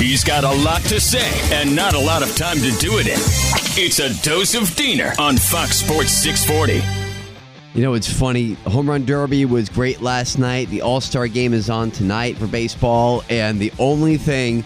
He's got a lot to say and not a lot of time to do it in. It's a dose of Diener on Fox Sports 640. You know, it's funny. Home Run Derby was great last night. The All Star game is on tonight for baseball. And the only thing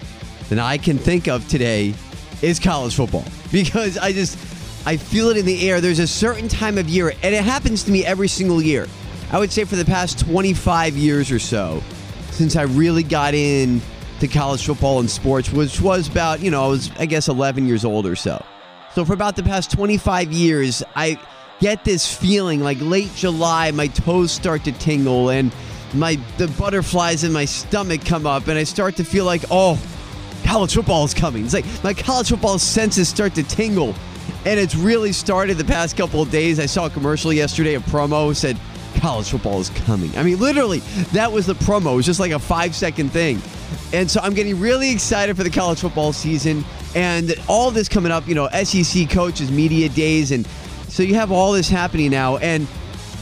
that I can think of today is college football because I just, I feel it in the air. There's a certain time of year, and it happens to me every single year. I would say for the past 25 years or so, since I really got in to college football and sports, which was about, you know, I was, I guess, 11 years old or so. So for about the past 25 years, I get this feeling like late July, my toes start to tingle and my the butterflies in my stomach come up, and I start to feel like, oh, college football is coming. It's like my college football senses start to tingle. And it's really started the past couple of days. I saw a commercial yesterday, a promo said, college football is coming. I mean, literally, that was the promo. It was just like a five second thing. And so I'm getting really excited for the college football season and all this coming up, you know, SEC coaches, media days. And so you have all this happening now. And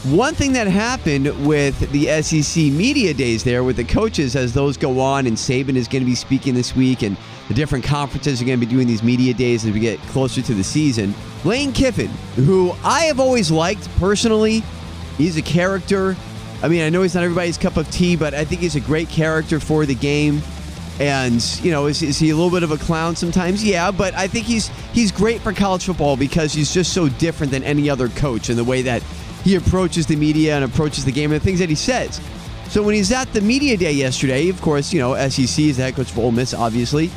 one thing that happened with the SEC media days there with the coaches as those go on, and Saban is going to be speaking this week, and the different conferences are going to be doing these media days as we get closer to the season. Lane Kiffin, who I have always liked personally, he's a character. I mean, I know he's not everybody's cup of tea, but I think he's a great character for the game. And you know, is, is he a little bit of a clown sometimes? Yeah, but I think he's he's great for college football because he's just so different than any other coach in the way that he approaches the media and approaches the game and the things that he says. So when he's at the media day yesterday, of course, you know, SEC is the head coach of Ole Miss, obviously.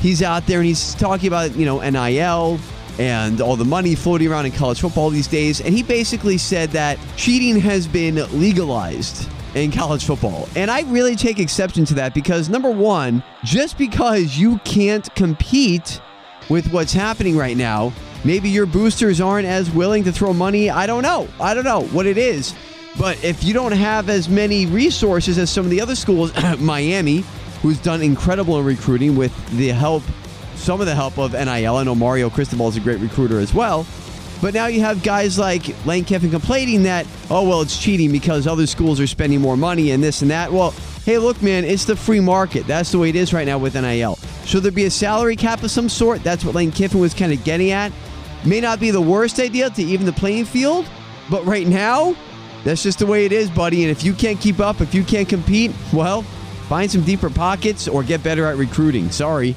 He's out there and he's talking about, you know, NIL and all the money floating around in college football these days. And he basically said that cheating has been legalized in college football. And I really take exception to that because, number one, just because you can't compete with what's happening right now, maybe your boosters aren't as willing to throw money. I don't know. I don't know what it is. But if you don't have as many resources as some of the other schools, Miami, who's done incredible in recruiting with the help, some of the help of NIL. I know Mario Cristobal is a great recruiter as well. But now you have guys like Lane Kiffin complaining that, oh, well, it's cheating because other schools are spending more money and this and that. Well, hey, look, man, it's the free market. That's the way it is right now with NIL. Should there be a salary cap of some sort? That's what Lane Kiffin was kind of getting at. May not be the worst idea to even the playing field, but right now, that's just the way it is, buddy. And if you can't keep up, if you can't compete, well, find some deeper pockets or get better at recruiting. Sorry.